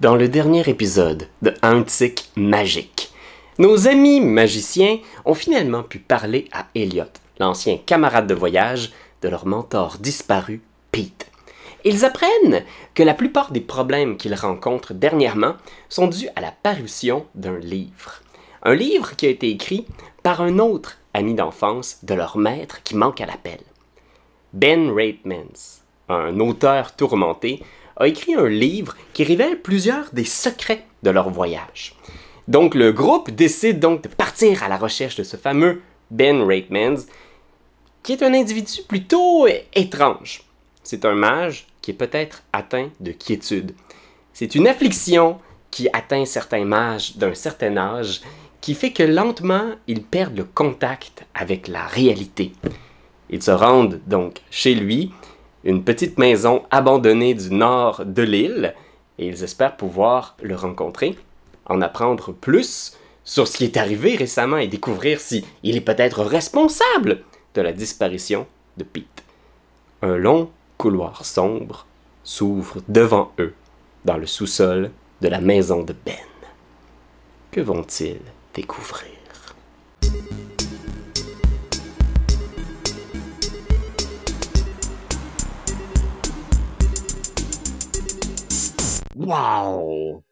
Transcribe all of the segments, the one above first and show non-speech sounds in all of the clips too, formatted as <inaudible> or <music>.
Dans le dernier épisode de tic magique, nos amis magiciens ont finalement pu parler à Elliot, l'ancien camarade de voyage de leur mentor disparu, Pete. Ils apprennent que la plupart des problèmes qu'ils rencontrent dernièrement sont dus à la parution d'un livre. Un livre qui a été écrit par un autre ami d'enfance de leur maître qui manque à l'appel. Ben Raitmans, un auteur tourmenté, a écrit un livre qui révèle plusieurs des secrets de leur voyage. Donc le groupe décide donc de partir à la recherche de ce fameux Ben Raitmans, qui est un individu plutôt étrange. C'est un mage qui est peut-être atteint de quiétude. C'est une affliction qui atteint certains mages d'un certain âge, qui fait que lentement ils perdent le contact avec la réalité. Ils se rendent donc chez lui, une petite maison abandonnée du nord de l'île, et ils espèrent pouvoir le rencontrer, en apprendre plus sur ce qui est arrivé récemment et découvrir si il est peut-être responsable de la disparition de Pete. Un long couloir sombre s'ouvre devant eux dans le sous-sol de la maison de Ben. Que vont-ils découvrir? Wow!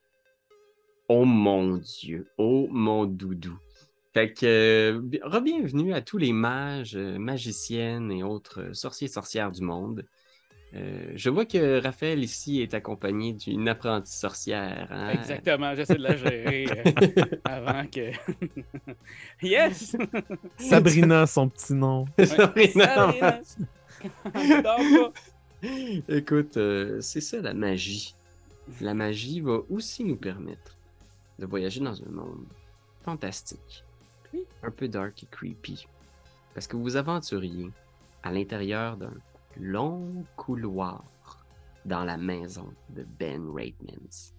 Oh mon Dieu! Oh mon doudou! Fait que, euh, re-bienvenue à tous les mages, euh, magiciennes et autres euh, sorciers sorcières du monde. Euh, je vois que Raphaël ici est accompagné d'une apprentie sorcière. hein? Exactement, j'essaie de la gérer euh, <laughs> avant que. <laughs> yes! <laughs> Sabrina, son petit nom. Sabrina. Écoute, euh, c'est ça la magie. La magie va aussi nous permettre de voyager dans un monde fantastique, Oui. un peu dark et creepy. Parce que vous vous aventuriez à l'intérieur d'un long couloir dans la maison de Ben Raitmans.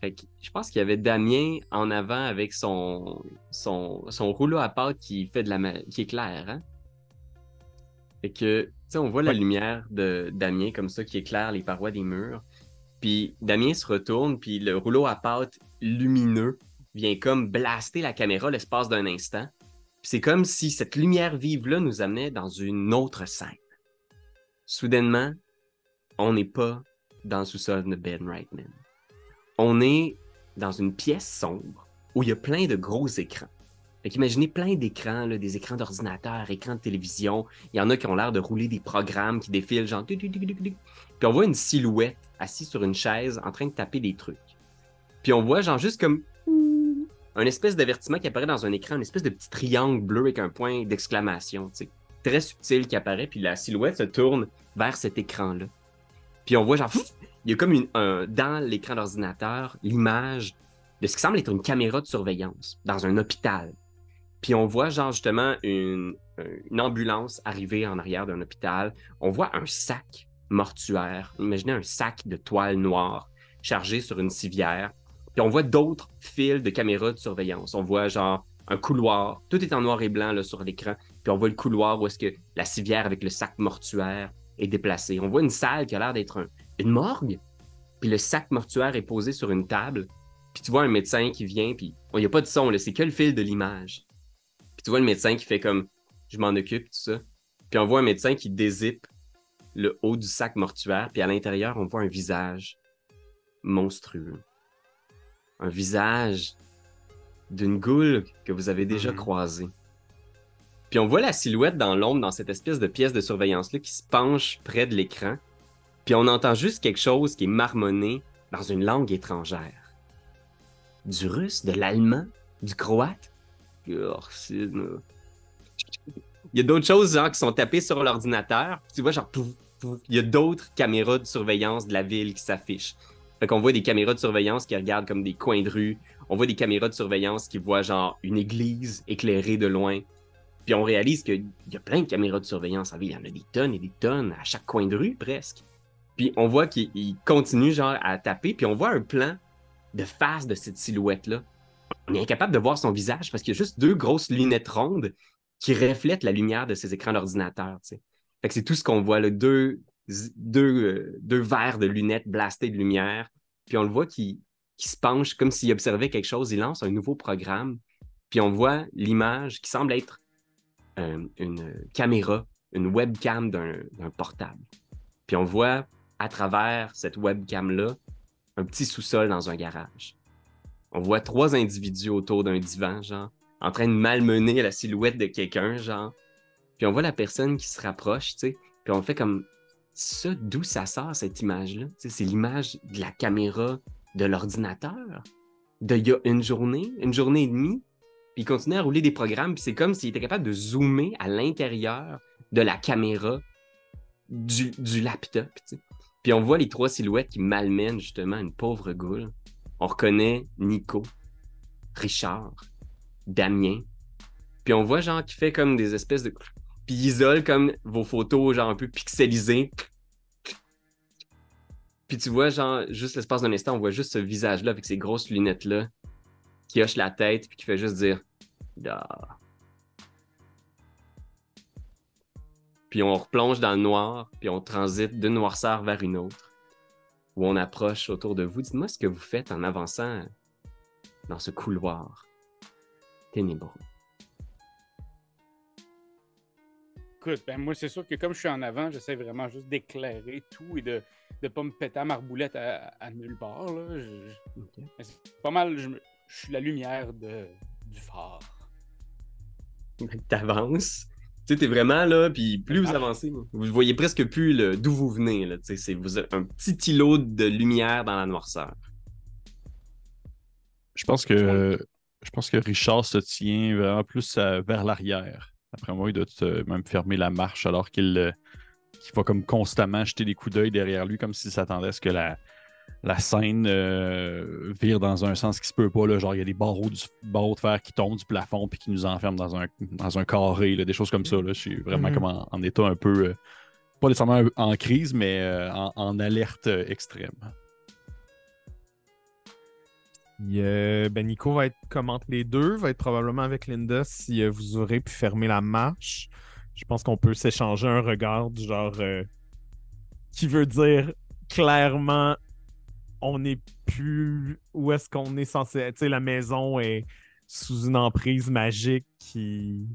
Fait que je pense qu'il y avait Damien en avant avec son, son, son rouleau à pâte qui fait de la qui éclaire, hein? Fait que, tu sais, on voit la lumière de Damien comme ça qui éclaire les parois des murs. Puis Damien se retourne, puis le rouleau à pâte lumineux vient comme blaster la caméra l'espace d'un instant. C'est comme si cette lumière vive-là nous amenait dans une autre scène. Soudainement, on n'est pas dans le sous-sol de Ben Reitman. On est dans une pièce sombre où il y a plein de gros écrans. Fait qu'imaginez plein d'écrans, des écrans d'ordinateur, écrans de télévision. Il y en a qui ont l'air de rouler des programmes qui défilent, genre. Puis on voit une silhouette assise sur une chaise en train de taper des trucs. Puis on voit, genre, juste comme un espèce d'avertissement qui apparaît dans un écran, une espèce de petit triangle bleu avec un point d'exclamation, tu sais. Très subtil qui apparaît, puis la silhouette se tourne vers cet écran-là. Puis on voit, genre, il y a comme un- dans l'écran d'ordinateur l'image de ce qui semble être une caméra de surveillance dans un hôpital. Puis on voit, genre, justement, une, une ambulance arriver en arrière d'un hôpital. On voit un sac mortuaire. Imaginez un sac de toile noire chargé sur une civière. Puis on voit d'autres fils de caméras de surveillance. On voit, genre, un couloir. Tout est en noir et blanc là, sur l'écran. Puis on voit le couloir où est-ce que la civière avec le sac mortuaire est déplacée. On voit une salle qui a l'air d'être un- une morgue. Puis le sac mortuaire est posé sur une table. Puis tu vois un médecin qui vient, puis il n'y a pas de son, c'est que le fil de l'image. Puis tu vois le médecin qui fait comme je m'en occupe, tout ça. Puis on voit un médecin qui dézippe le haut du sac mortuaire, puis à l'intérieur, on voit un visage monstrueux. Un visage d'une goule que vous avez déjà Mhm. croisée. Puis on voit la silhouette dans l'ombre, dans cette espèce de pièce de surveillance-là qui se penche près de l'écran. Puis on entend juste quelque chose qui est marmonné dans une langue étrangère. Du russe, de l'allemand, du croate. Il y a d'autres choses genre, qui sont tapées sur l'ordinateur. Tu vois, genre, pouf, il y a d'autres caméras de surveillance de la ville qui s'affichent. Fait qu'on voit des caméras de surveillance qui regardent comme des coins de rue. On voit des caméras de surveillance qui voient genre une église éclairée de loin. Puis on réalise qu'il y a plein de caméras de surveillance en ville. Il y en a des tonnes et des tonnes à chaque coin de rue presque. Puis on voit qu'il il continue genre à taper. Puis on voit un plan de face de cette silhouette-là. On est incapable de voir son visage parce qu'il y a juste deux grosses lunettes rondes qui reflètent la lumière de ses écrans d'ordinateur. tu sais. Fait que c'est tout ce qu'on voit, deux, euh, deux verres de lunettes blastées de lumière, puis on le voit qui, qui se penche comme s'il observait quelque chose. Il lance un nouveau programme, puis on voit l'image qui semble être euh, une caméra, une webcam d'un d'un portable. Puis on voit à travers cette webcam-là un petit sous-sol dans un garage. On voit trois individus autour d'un divan, genre, en train de malmener la silhouette de quelqu'un, genre. Puis on voit la personne qui se rapproche, tu sais. Puis on fait comme ça, d'où ça sort cette image-là? C'est l'image de la caméra de l'ordinateur? De il y a une journée, une journée et demie. Puis il continue à rouler des programmes, puis c'est comme s'il était capable de zoomer à l'intérieur de la caméra du, du laptop. tu sais. Puis on voit les trois silhouettes qui malmènent justement une pauvre goule. On reconnaît Nico, Richard, Damien. Puis on voit genre qui fait comme des espèces de. Puis il isole comme vos photos, genre un peu pixelisées. Puis tu vois, genre, juste l'espace d'un instant, on voit juste ce visage-là avec ces grosses lunettes-là qui hoche la tête puis qui fait juste dire. Puis on replonge dans le noir, puis on transite d'une noirceur vers une autre, où on approche autour de vous. Dites-moi ce que vous faites en avançant dans ce couloir ténébreux. Écoute, ben moi, c'est sûr que comme je suis en avant, j'essaie vraiment juste d'éclairer tout et de ne pas me péter à marboulette à, à nulle part. Là. Je- c'est pas mal, je, suis la lumière de, du phare. <laughs> T'avances. Tu sais, t'es vraiment là, puis plus vous Ah. avancez, vous voyez presque plus le- d'où vous venez. Là, c'est vous avez un petit îlot de lumière dans la noirceur. Je pense que je pense que Richard se tient vraiment plus euh, vers l'arrière. Après moi, il doit même fermer la marche alors qu'il euh, qu'il va comme constamment jeter des coups d'œil derrière lui, comme s'il s'attendait à ce que la, la scène euh, vire dans un sens qui se peut pas. Là, genre, il y a des barreaux, du, barreaux de fer qui tombent du plafond puis qui nous enferment dans un, dans un carré, là, des choses comme ça. Là. Je suis vraiment Mhm. comme en, en état un peu, euh, pas nécessairement en crise, mais euh, en, en alerte extrême. Il, euh, ben Nico va être comme entre les deux, va être probablement avec Linda si euh, vous aurez pu fermer la marche. Je pense qu'on peut s'échanger un regard du genre euh, qui veut dire clairement on n'est plus où est-ce qu'on est censé être. La maison est sous une emprise magique qui.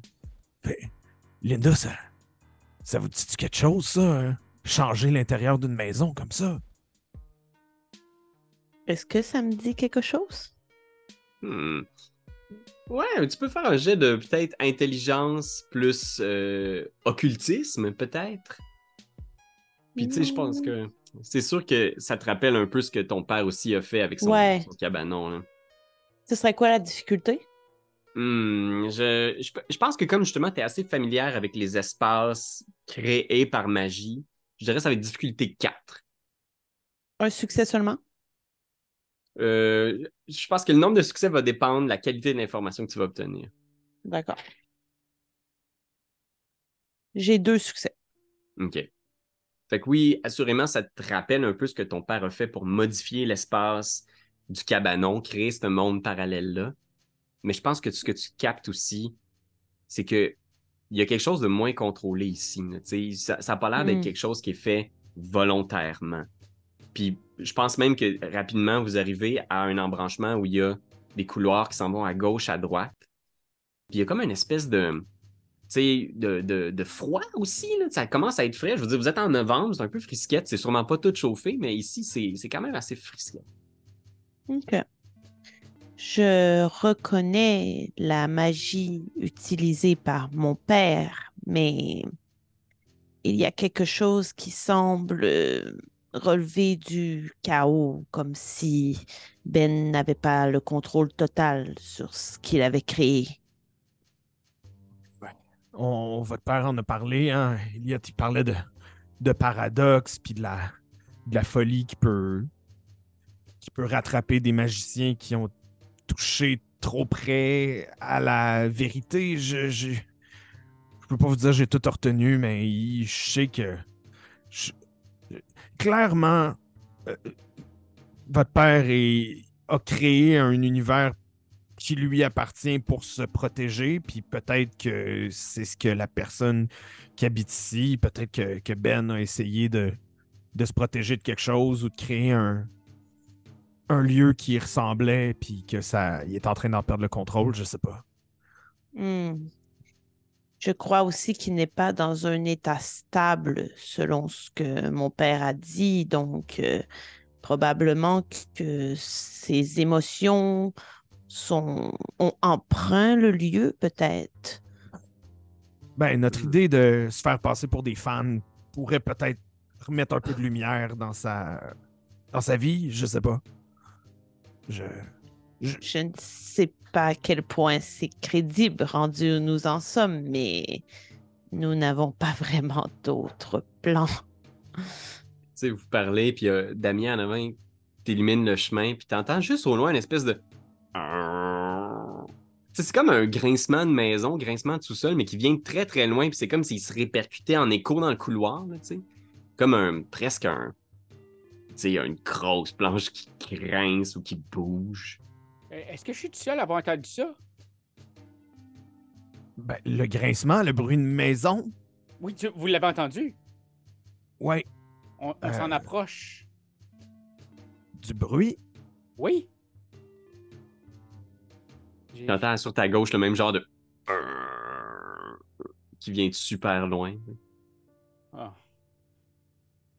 Fait, Linda, ça, ça vous dit quelque chose, ça? hein? Changer l'intérieur d'une maison comme ça? Est-ce que ça me dit quelque chose? Hmm. Ouais, tu peux faire un jet de peut-être intelligence plus euh, occultisme, peut-être. Puis tu sais, je pense que c'est sûr que ça te rappelle un peu ce que ton père aussi a fait avec son, Ouais. son cabanon. là. Ce serait quoi la difficulté? Hmm, je, je, je pense que comme justement tu es assez familière avec les espaces créés par magie, je dirais que ça va être difficulté 4. Un succès seulement? Euh, je pense que le nombre de succès va dépendre de la qualité de l'information que tu vas obtenir. D'accord. J'ai deux succès. OK. Fait que oui, assurément, ça te rappelle un peu ce que ton père a fait pour modifier l'espace du cabanon, créer ce monde parallèle-là. Mais je pense que ce que tu captes aussi, c'est que il y a quelque chose de moins contrôlé ici. là. Ça n'a pas l'air d'être Mm. quelque chose qui est fait volontairement. Puis je pense même que rapidement, vous arrivez à un embranchement où il y a des couloirs qui s'en vont à gauche, à droite. Puis il y a comme une espèce de, de, de, de froid aussi. Là. Ça commence à être frais. Je veux dire, vous êtes en novembre, c'est un peu frisquette. C'est sûrement pas tout chauffé, mais ici, c'est c'est quand même assez frisquette. Ok. Je reconnais la magie utilisée par mon père, mais il y a quelque chose qui semble euh, relever du chaos, comme si Ben n'avait pas le contrôle total sur ce qu'il avait créé. On, votre père en a parlé, hein? Il parlait de, de paradoxe, puis de la, de la folie qui peut, qui peut rattraper des magiciens qui ont touché trop près à la vérité. Je, je, je peux pas vous dire j'ai tout retenu, mais je sais que je- clairement, euh, votre père a créé un univers qui lui appartient pour se protéger, puis peut-être que c'est ce que la personne qui habite ici, peut-être que, Ben a essayé de, se protéger de quelque chose ou de créer un, lieu qui ressemblait, puis que ça, il est en train d'en perdre le contrôle, je sais pas. Hmm. Je crois aussi qu'il n'est pas dans un état stable, selon ce que mon père a dit. Donc, euh, probablement que ses émotions sont, ont emprunt le lieu, peut-être. Ben, notre Hmm. idée de se faire passer pour des fans pourrait peut-être remettre un peu de lumière dans sa, dans sa vie, je sais pas. Je. Je ne sais pas à quel point c'est crédible rendu où nous en sommes, mais nous n'avons pas vraiment d'autres plans. Tu sais, vous parlez, puis euh, Damien en avant, t'illumine le chemin, puis t'entends juste au loin une espèce de. C'est comme un grincement de maison, grincement de sous-sol, mais qui vient très très loin, puis c'est comme s'il se répercutait en écho dans le couloir, là, tu sais. Comme un. presque un. Tu sais, une grosse planche qui grince ou qui bouge. Euh, Est-ce que je suis tout seul à avoir entendu ça? Ben, le grincement, le bruit de maison. Oui, tu- vous l'avez entendu? Ouais, On, on s'en Euh. approche. du bruit? Oui. T'entends sur ta gauche le même genre de. qui vient de super loin. Ah.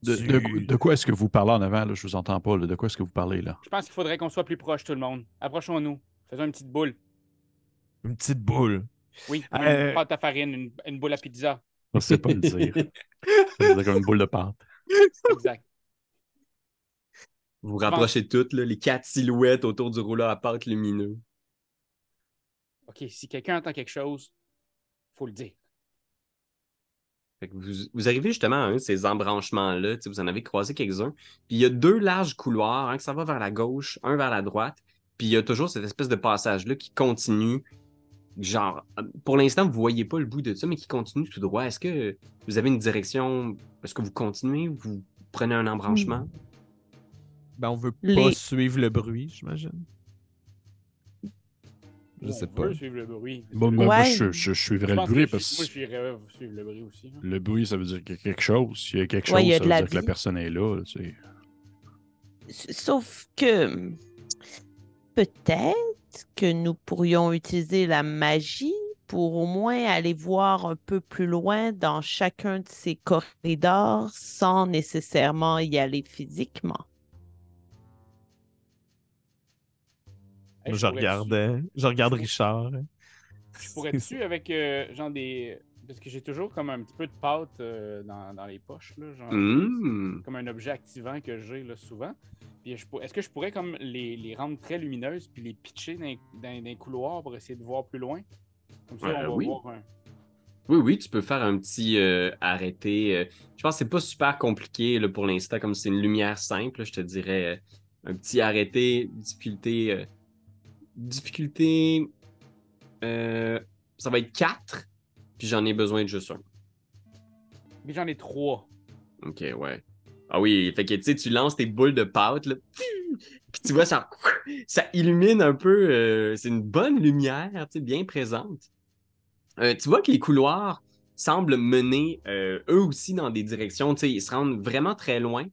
De, Tu- de- de quoi est-ce que vous parlez en avant? Là? Je vous entends pas. là. De quoi est-ce que vous parlez là? Je pense qu'il faudrait qu'on soit plus proche, tout le monde. Approchons-nous. Faisons une petite boule. Une petite boule? Oui, Euh. une pâte à farine, une, une boule à pizza. Je sais pas le dire. <laughs> C'est comme une boule de pâte. Exact. Vous vous rapprochez toutes, là, les quatre silhouettes autour du rouleau à pâte lumineux. OK, si quelqu'un entend quelque chose, faut le dire. Fait que vous, vous arrivez justement à un de ces embranchements-là, tu sais, vous en avez croisé quelques-uns. Puis il y a deux larges couloirs, un qui s'en va vers la gauche, un vers la droite. Puis il y a toujours cette espèce de passage-là qui continue. Genre, pour l'instant, vous voyez pas le bout de ça, mais qui continue tout droit. Est-ce que vous avez une direction? Est-ce que vous continuez ou vous prenez un embranchement? Ben, on veut pas Les- suivre le bruit, j'imagine. Je On sais veut pas. suivre le bruit. Bon, moi, Ouais. moi, je, je, je suivrais Je le bruit parce je- Moi, suivre le bruit aussi. hein. le bruit, ça veut dire qu'il y a quelque chose. S'il y a quelque Ouais, chose, a ça veut la dire que la personne est là. tu sais. Sauf que peut-être que nous pourrions utiliser la magie pour au moins aller voir un peu plus loin dans chacun de ces corridors sans nécessairement y aller physiquement. Hey, je. Je regarde Richard. Je pourrais-tu avec euh, genre des. Parce que j'ai toujours comme un petit peu de pâte euh, dans, dans les poches, là, genre, Mmh. comme un objet activant que j'ai là, souvent. Puis je pour- est-ce que je pourrais comme les, les rendre très lumineuses puis les pitcher dans, dans, dans les couloirs pour essayer de voir plus loin? Comme ça, Euh, on va oui. voir un. Oui, oui, tu peux faire un petit euh, arrêté. je pense que c'est pas super compliqué là, pour l'instant, comme c'est une lumière simple, là, je te dirais un petit arrêté, difficulté. Difficulté. euh, ça va être 4, puis j'en ai besoin de juste un. Mais j'en ai trois. Ok, ouais. Ah oui, fait que tu sais, tu lances tes boules de pâte, là, puis tu vois, ça, ça illumine un peu. euh, c'est une bonne lumière, tu sais, bien présente. Euh, tu vois que les couloirs semblent mener eux aussi dans des directions, tu sais, ils se rendent vraiment très loin,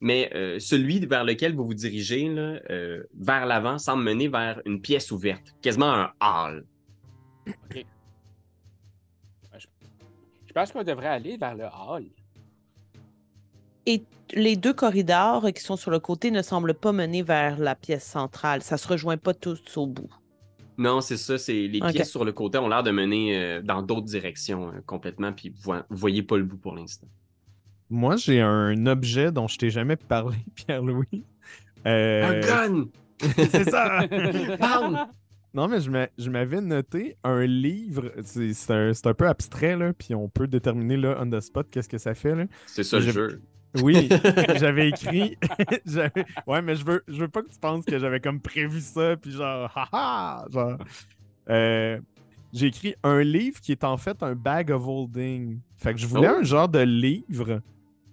mais euh, celui vers lequel vous vous dirigez, là, euh, vers l'avant, semble mener vers une pièce ouverte, quasiment un hall. OK. Euh, Je, pense qu'on devrait aller vers le hall. Et les deux corridors qui sont sur le côté ne semblent pas mener vers la pièce centrale. Ça se rejoint pas tous au bout. Non, c'est ça, c'est les pièces sur le côté ont l'air de mener euh, dans d'autres directions euh, complètement, puis vous, vo- vous voyez pas le bout pour l'instant. Moi, j'ai un objet dont je t'ai jamais parlé, <laughs> Pierre-Louis. Euh, Un gun! <laughs> C'est ça! <laughs> Non, mais je m'a- je m'avais noté un livre. C'est un, peu abstrait, là, puis on peut déterminer là, on the spot qu'est-ce que ça fait. Là. C'est ça le Je- jeu. Oui, j'avais écrit. ouais, mais je veux, je veux pas que tu penses que j'avais comme prévu ça, puis genre, haha! Genre. Euh, J'ai écrit un livre qui est en fait un bag of holding. Fait que je voulais Oh. un genre de livre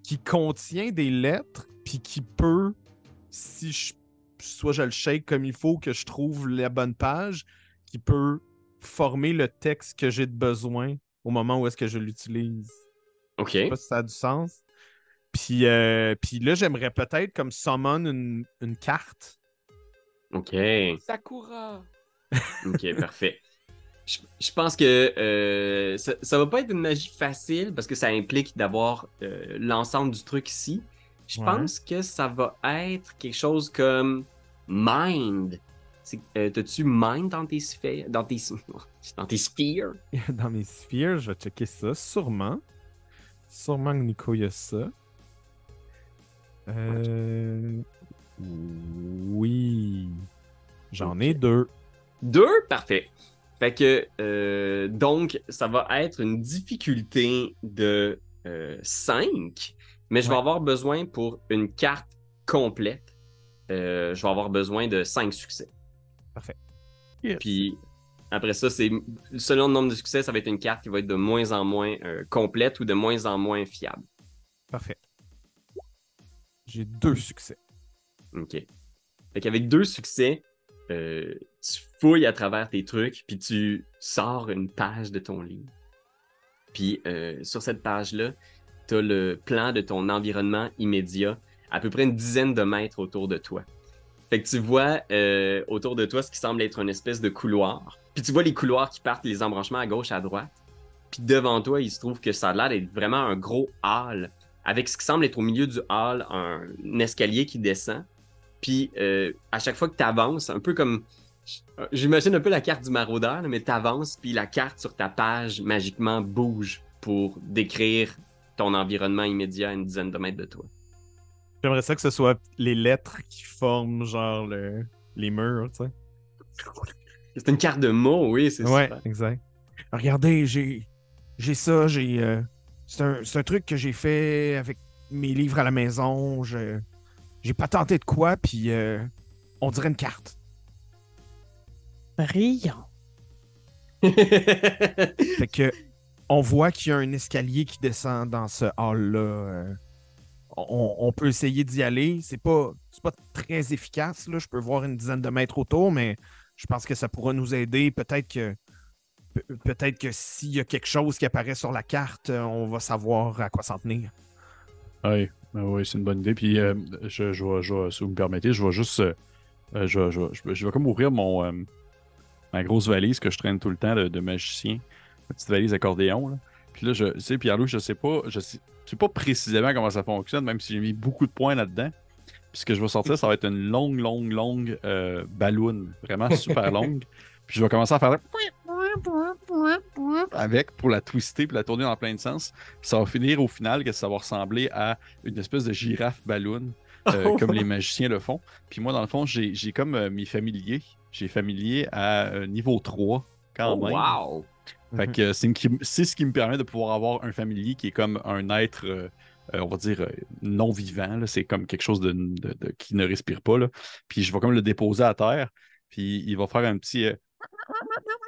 qui contient des lettres, puis qui peut, si je, soit je le shake comme il faut, que je trouve la bonne page, qui peut former le texte que j'ai de besoin au moment où est-ce que je l'utilise. OK. Je sais pas si ça a du sens. Puis, euh, puis là, j'aimerais peut-être comme summon une, une carte OK. Sakura! OK, parfait. Je, je pense que euh, ça, ça va pas être une magie facile parce que ça implique d'avoir euh, l'ensemble du truc ici. Je Ouais. pense que ça va être quelque chose comme Mind. Euh, T'as-tu Mind dans tes sphères? Dans tes, <laughs> dans tes sphères? <laughs> Dans mes sphères, je vais checker ça, sûrement. Sûrement que Nico, il y a ça. Euh... Oui. J'en ai deux. Deux? Parfait. Fait que, euh, donc, ça va être une difficulté de 5, mais je vais Ouais. avoir besoin pour une carte complète. euh, je vais avoir besoin de 5 succès. Yes. Puis après ça, c'est selon le nombre de succès, ça va être une carte qui va être de moins en moins euh, complète ou de moins en moins fiable. Parfait. J'ai deux succès. OK. Fait qu'avec deux succès, euh, tu fouilles à travers tes trucs, puis tu sors une page de ton livre. Puis euh, sur cette page-là, tu as le plan de ton environnement immédiat, à peu près une dizaine de mètres autour de toi. Fait que tu vois euh, autour de toi ce qui semble être une espèce de couloir. Puis tu vois les couloirs qui partent, les embranchements à gauche, à droite. Puis devant toi, il se trouve que ça a l'air vraiment un gros hall, avec ce qui semble être au milieu du hall un escalier qui descend. Puis euh, à chaque fois que tu avances, un peu comme. J'imagine un peu la carte du maraudeur, mais tu avances, puis la carte sur ta page magiquement bouge pour décrire ton environnement immédiat à une dizaine de mètres de toi. J'aimerais ça que ce soit les lettres qui forment genre le... les murs, tu sais. C'est une carte de mots, oui, c'est Ouais, super. exact. Regardez, j'ai j'ai ça, j'ai euh, c'est un, un truc que j'ai fait avec mes livres à la maison. Je j'ai pas tenté de quoi, puis euh, on dirait une carte. Brillant. <laughs> Fait que on voit qu'il y a un escalier qui descend dans ce hall-là. euh, on, on peut essayer d'y aller. C'est pas, c'est pas très efficace. Là. Je peux voir une dizaine de mètres autour, mais je pense que ça pourra nous aider. Peut-être que pe- peut-être que s'il y a quelque chose qui apparaît sur la carte, euh, on va savoir à quoi s'en tenir. Oui, oui, c'est une bonne idée. Puis, euh, je, je vais, je vais- si vous me permettez, je vais juste. euh, euh, je, je- je vais- comme ouvrir mon, euh, ma grosse valise que je traîne tout le temps de, de magicien. Ma petite valise accordéon. Là. Puis là, je tu sais, Pierre-Louis, je sais pas. Je sais, sais pas précisément comment ça fonctionne, même si j'ai mis beaucoup de points là-dedans. Puis ce que je vais sortir, ça va être une longue, longue, longue balloune. Vraiment super <laughs> longue. Puis je vais commencer à faire avec pour la twister puis la tourner dans plein de sens. Ça va finir au final que ça va ressembler à une espèce de girafe ballon, euh, Oh. comme les magiciens le font. Puis moi, dans le fond, j'ai comme euh, mes familiers. J'ai familier à euh, niveau 3 quand Oh, même. wow! Fait que c'est ce qui me permet de pouvoir avoir un familier qui est comme un être, euh, on va dire, euh, non vivant. C'est comme quelque chose de, de- de- qui ne respire pas. Là. Puis je vais comme le déposer à terre. Puis il va faire un petit. euh,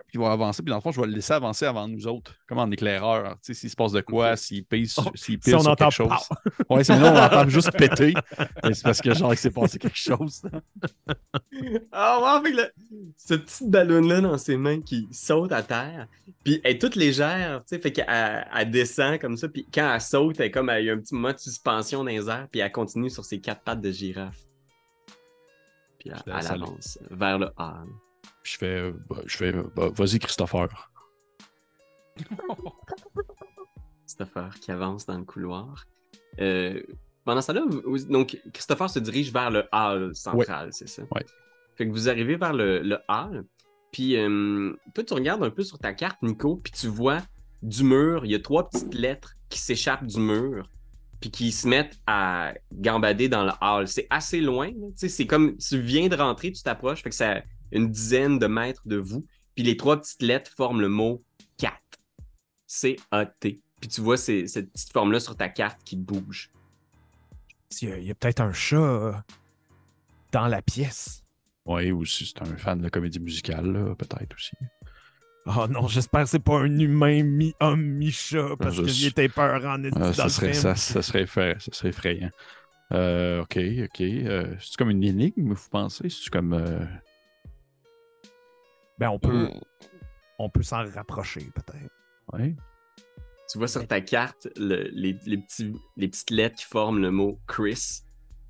puis il va avancer. Puis dans le fond, je vais le laisser avancer avant nous autres, comme en éclaireur. Tu sais, s'il se passe de quoi, s'il pise, Oh, s'il si pile on sur entend quelque chose. <laughs> Ouais, sinon on <laughs> entend juste péter. Mais C'est parce que genre il s'est passé quelque chose. <laughs> Ah, ouais, avec le- ce petit ballon-là dans ses mains qui saute à terre. Puis elle est toute légère, tu sais, fait qu'elle elle descend comme ça. Puis quand elle saute, elle est comme elle a un petit moment de suspension dans les airs. Puis elle continue sur ses quatre pattes de girafe. Puis elle, elle avance vers le hall. Puis je fais, euh, bah, je fais, euh, bah, vas-y Christopher. <laughs> Christopher qui avance dans le couloir. Euh, pendant ça là, donc Christopher se dirige vers le hall central, c'est ça? Ouais. Fait que vous arrivez vers le, le hall, puis euh, toi tu regardes un peu sur ta carte, Nico, puis tu vois du mur, il y a trois petites lettres qui s'échappent du mur, puis qui se mettent à gambader dans le hall. C'est assez loin, tu sais, c'est comme tu viens de rentrer, tu t'approches, fait que à une dizaine de mètres de vous, puis les trois petites lettres forment le mot cat. C-A-T. Puis tu vois c'est- cette petite forme-là sur ta carte qui bouge. Il y a, il y a peut-être un chat euh, dans la pièce. Ouais, ou si c'est un fan de comédie musicale, là, peut-être aussi. Oh non, j'espère que c'est pas un humain mi-homme, mi-chat, parce Je- qu'il était peur en Ah, dans ça, serait, ça, ça serait effrayant. Ça serait effrayant. Euh, ok, ok. Euh, c'est comme une énigme, vous pensez? C'est comme. Ben, on peut, Hmm. on peut s'en rapprocher, peut-être. Tu vois sur ta carte le- les, les petits, les petites lettres qui forment le mot Chris.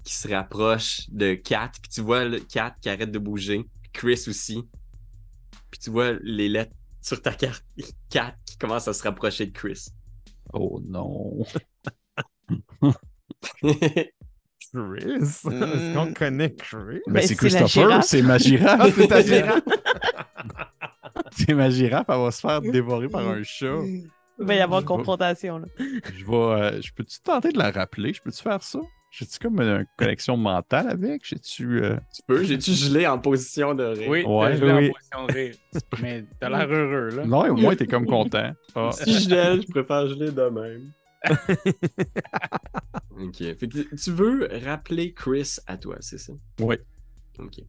qui se rapproche de Kat, puis tu vois le Kat qui arrête de bouger, Chris aussi. Puis tu vois les lettres sur ta carte, <laughs> Kat qui commence à se rapprocher de Chris. Oh non. Chris? Est-ce qu'on connaît Chris? Ben, Ben, c'est Christopher, c'est ma girafe. Ah, c'est ta girafe? <laughs> <laughs> c'est ma girafe, elle va se faire dévorer par un chat. Il va y avoir Je confrontation. Là. <laughs> Je vais. euh, je peux-tu tenter de la rappeler? Je peux-tu faire ça? J'ai-tu comme une connexion mentale avec? J'ai-tu. euh, Tu peux, j'ai-tu gelé en position de rire? Oui, Ouais, gelé oui. en position de rire. <laughs> Mais t'as l'air heureux, là. Non, au moins, t'es comme content. Ah. Si je gèle, je préfère geler de même. ok. Fait que tu veux rappeler Chris à toi, c'est ça? Oui. Ok.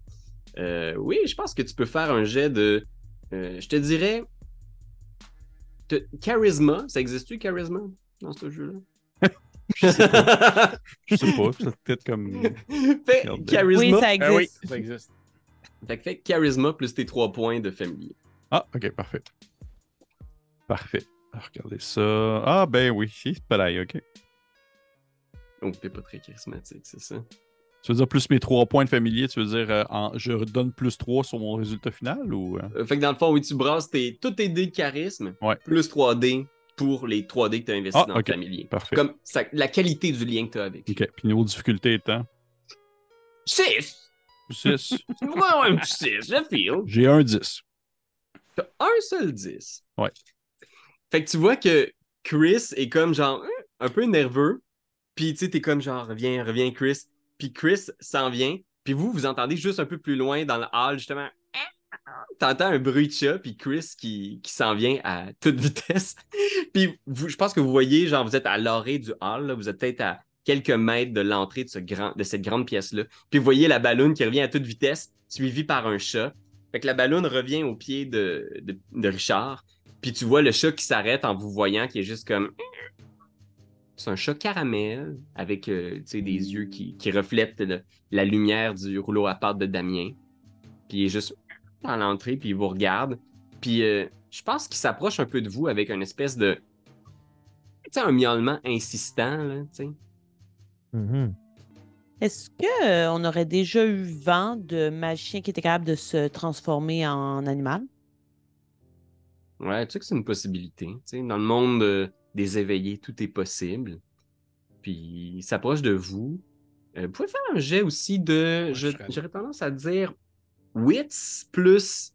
Euh, oui, je pense que tu peux faire un jet de. Euh, je te dirais. te- Charisma. Ça existe-tu, Charisma, dans ce jeu-là? <laughs> Je sais pas. <laughs> Je sais pas. Peut-être comme. Fais Regardez. Charisma. Oui, ça Ah oui, ça existe. Fait que fais Charisma plus tes trois points de familier. Ah, ok, parfait. Parfait. Regardez ça. Ah, ben oui. C'est pas là, ok. Oh, t'es pas très charismatique, c'est ça? Tu veux dire plus mes trois points de familier, tu veux dire euh, en- je redonne plus 3 sur mon résultat final ou. euh? Euh, fait que dans le fond, oui, tu brasses tes, tous tes dés de charisme, Ouais. plus 3D pour les 3D que tu as investis Ah, dans le familier. Parfait. Comme ça- la qualité du lien que tu as avec. Ok. Puis niveau difficulté étant 6! 6. Ouais, un petit 6, je feel. J'ai un 10. T'as un seul 10. Ouais. Fait que tu vois que Chris est comme genre hein, un peu nerveux. Puis tu sais, t'es comme genre reviens, reviens Chris. Puis Chris s'en vient. Puis vous, vous entendez juste un peu plus loin dans le hall, justement. T'entends un bruit de chat, puis Chris qui, qui s'en vient à toute <laughs> vitesse. puis vous, je pense que vous voyez, genre, vous êtes à l'orée du hall, là. vous êtes peut-être à quelques mètres de l'entrée de, cette grande pièce-là. Puis vous voyez la balloune qui revient à toute vitesse, suivie par un chat. Fait que la balloune revient au pied de, de, de Richard. Puis tu vois le chat qui s'arrête en vous voyant, qui est juste comme. C'est un chat caramel avec euh, des yeux qui, qui reflètent le- la lumière du rouleau à pâte de Damien. Puis il est juste à l'entrée, puis il vous regarde. Puis euh, je pense qu'il s'approche un peu de vous avec une espèce de. Tu sais, un miaulement insistant, là, tu sais. Mhm. Est-ce qu'on aurait déjà eu vent de magicien qui était capable de se transformer en animal? Ouais, tu sais que c'est une possibilité. Tu sais, dans le monde euh, des éveillés, tout est possible. Puis il s'approche de vous. Euh, vous pouvez faire un jet aussi de. Ouais, serais- J'aurais tendance à dire wits plus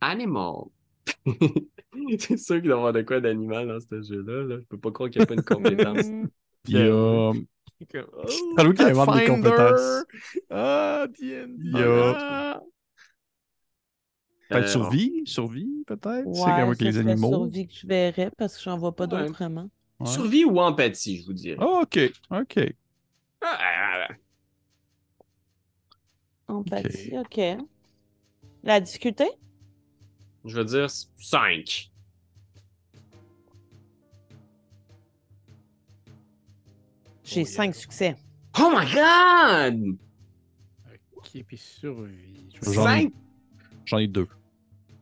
animal. <laughs> c'est sûr qu'il doit y avoir de quoi d'animal dans ce jeu-là. Là. Je peux pas croire qu'il n'y a pas une compétence. <laughs> Il y a. <laughs> Oh, qui invente des compétences. Ah, D&D. Il y a- Ah. Peut-être Euh, survie, survie, peut-être? c'est Ouais, comme avec les animaux? survie que je verrais parce que j'en vois pas Ouais. d'autres vraiment. Ouais. Survie ou empathie, je vous dirais. Ah, ok, ok. Ah, Empathie, OK. La difficulté? je veux dire 5. J'ai Oh, cinq yeah. succès. Oh my god! Ok, puis survie. Je J'en vais- ai- 5? J'en ai deux.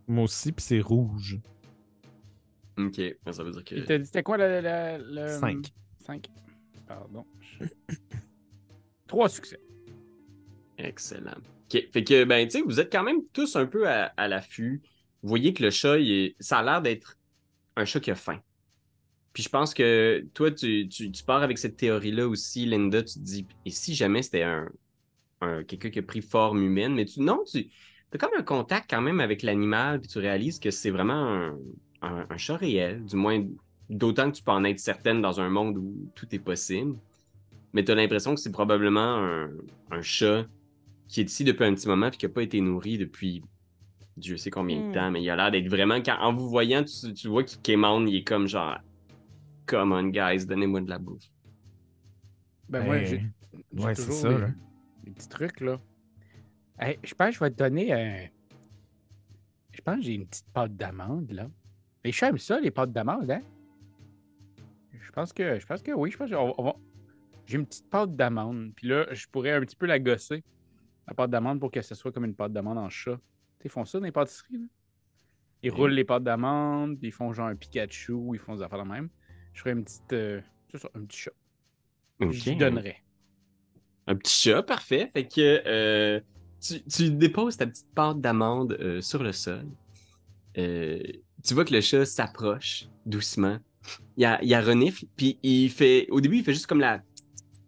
Moi aussi, puis c'est rouge. Ok, ça veut dire que. T'as dit, C'était quoi le. le, le... Cinq. 5. Pardon. je- <laughs> Trois succès. Excellent. OK. Fait que, ben, tu sais, vous êtes quand même tous un peu à, à l'affût. Vous voyez que le chat, il est- ça a l'air d'être un chat qui a faim. Puis je pense que toi, tu, tu, tu pars avec cette théorie-là aussi, Linda. Tu te dis, et si jamais c'était un, un- quelqu'un qui a pris forme humaine, mais tu non, tu as comme un contact quand même avec l'animal, puis tu réalises que c'est vraiment un, un- un chat réel, du moins, d'autant que tu peux en être certaine dans un monde où tout est possible. Mais tu as l'impression que c'est probablement un, un chat qui est ici depuis un petit moment puis qui n'a pas été nourri depuis Dieu sait combien de Hmm. temps, mais il a l'air d'être vraiment. Quand, en vous voyant, tu, tu vois qu'il quémande, il est comme genre Come on, guys, donnez-moi de la bouffe. Ben, moi, Ben, j'ai ouais, c'est toujours ça, des, là. des petits trucs, là. Hey, je pense que je vais te donner un. Je pense que j'ai une petite pâte d'amande, là. Les chats aiment ça, les pâtes d'amande, hein? Je pense que, je pense que oui. Je pense que va- J'ai une petite pâte d'amande. Puis là, je pourrais un petit peu la gosser, la pâte d'amande, pour que ce soit comme une pâte d'amande en chat. Tu sais, Ils font ça dans les pâtisseries, là. Ils roulent les pâtes d'amande, puis ils font genre un Pikachu, ils font des affaires de même. Je ferais une petite. euh, c'est ça, un petit chat. Je lui donnerais. Un petit chat, parfait. Fait que euh, tu, tu déposes ta petite pâte d'amande euh, sur le sol. Euh, tu vois que le chat s'approche doucement. Il a, il a renifle, puis il fait. Au début, il fait juste comme la,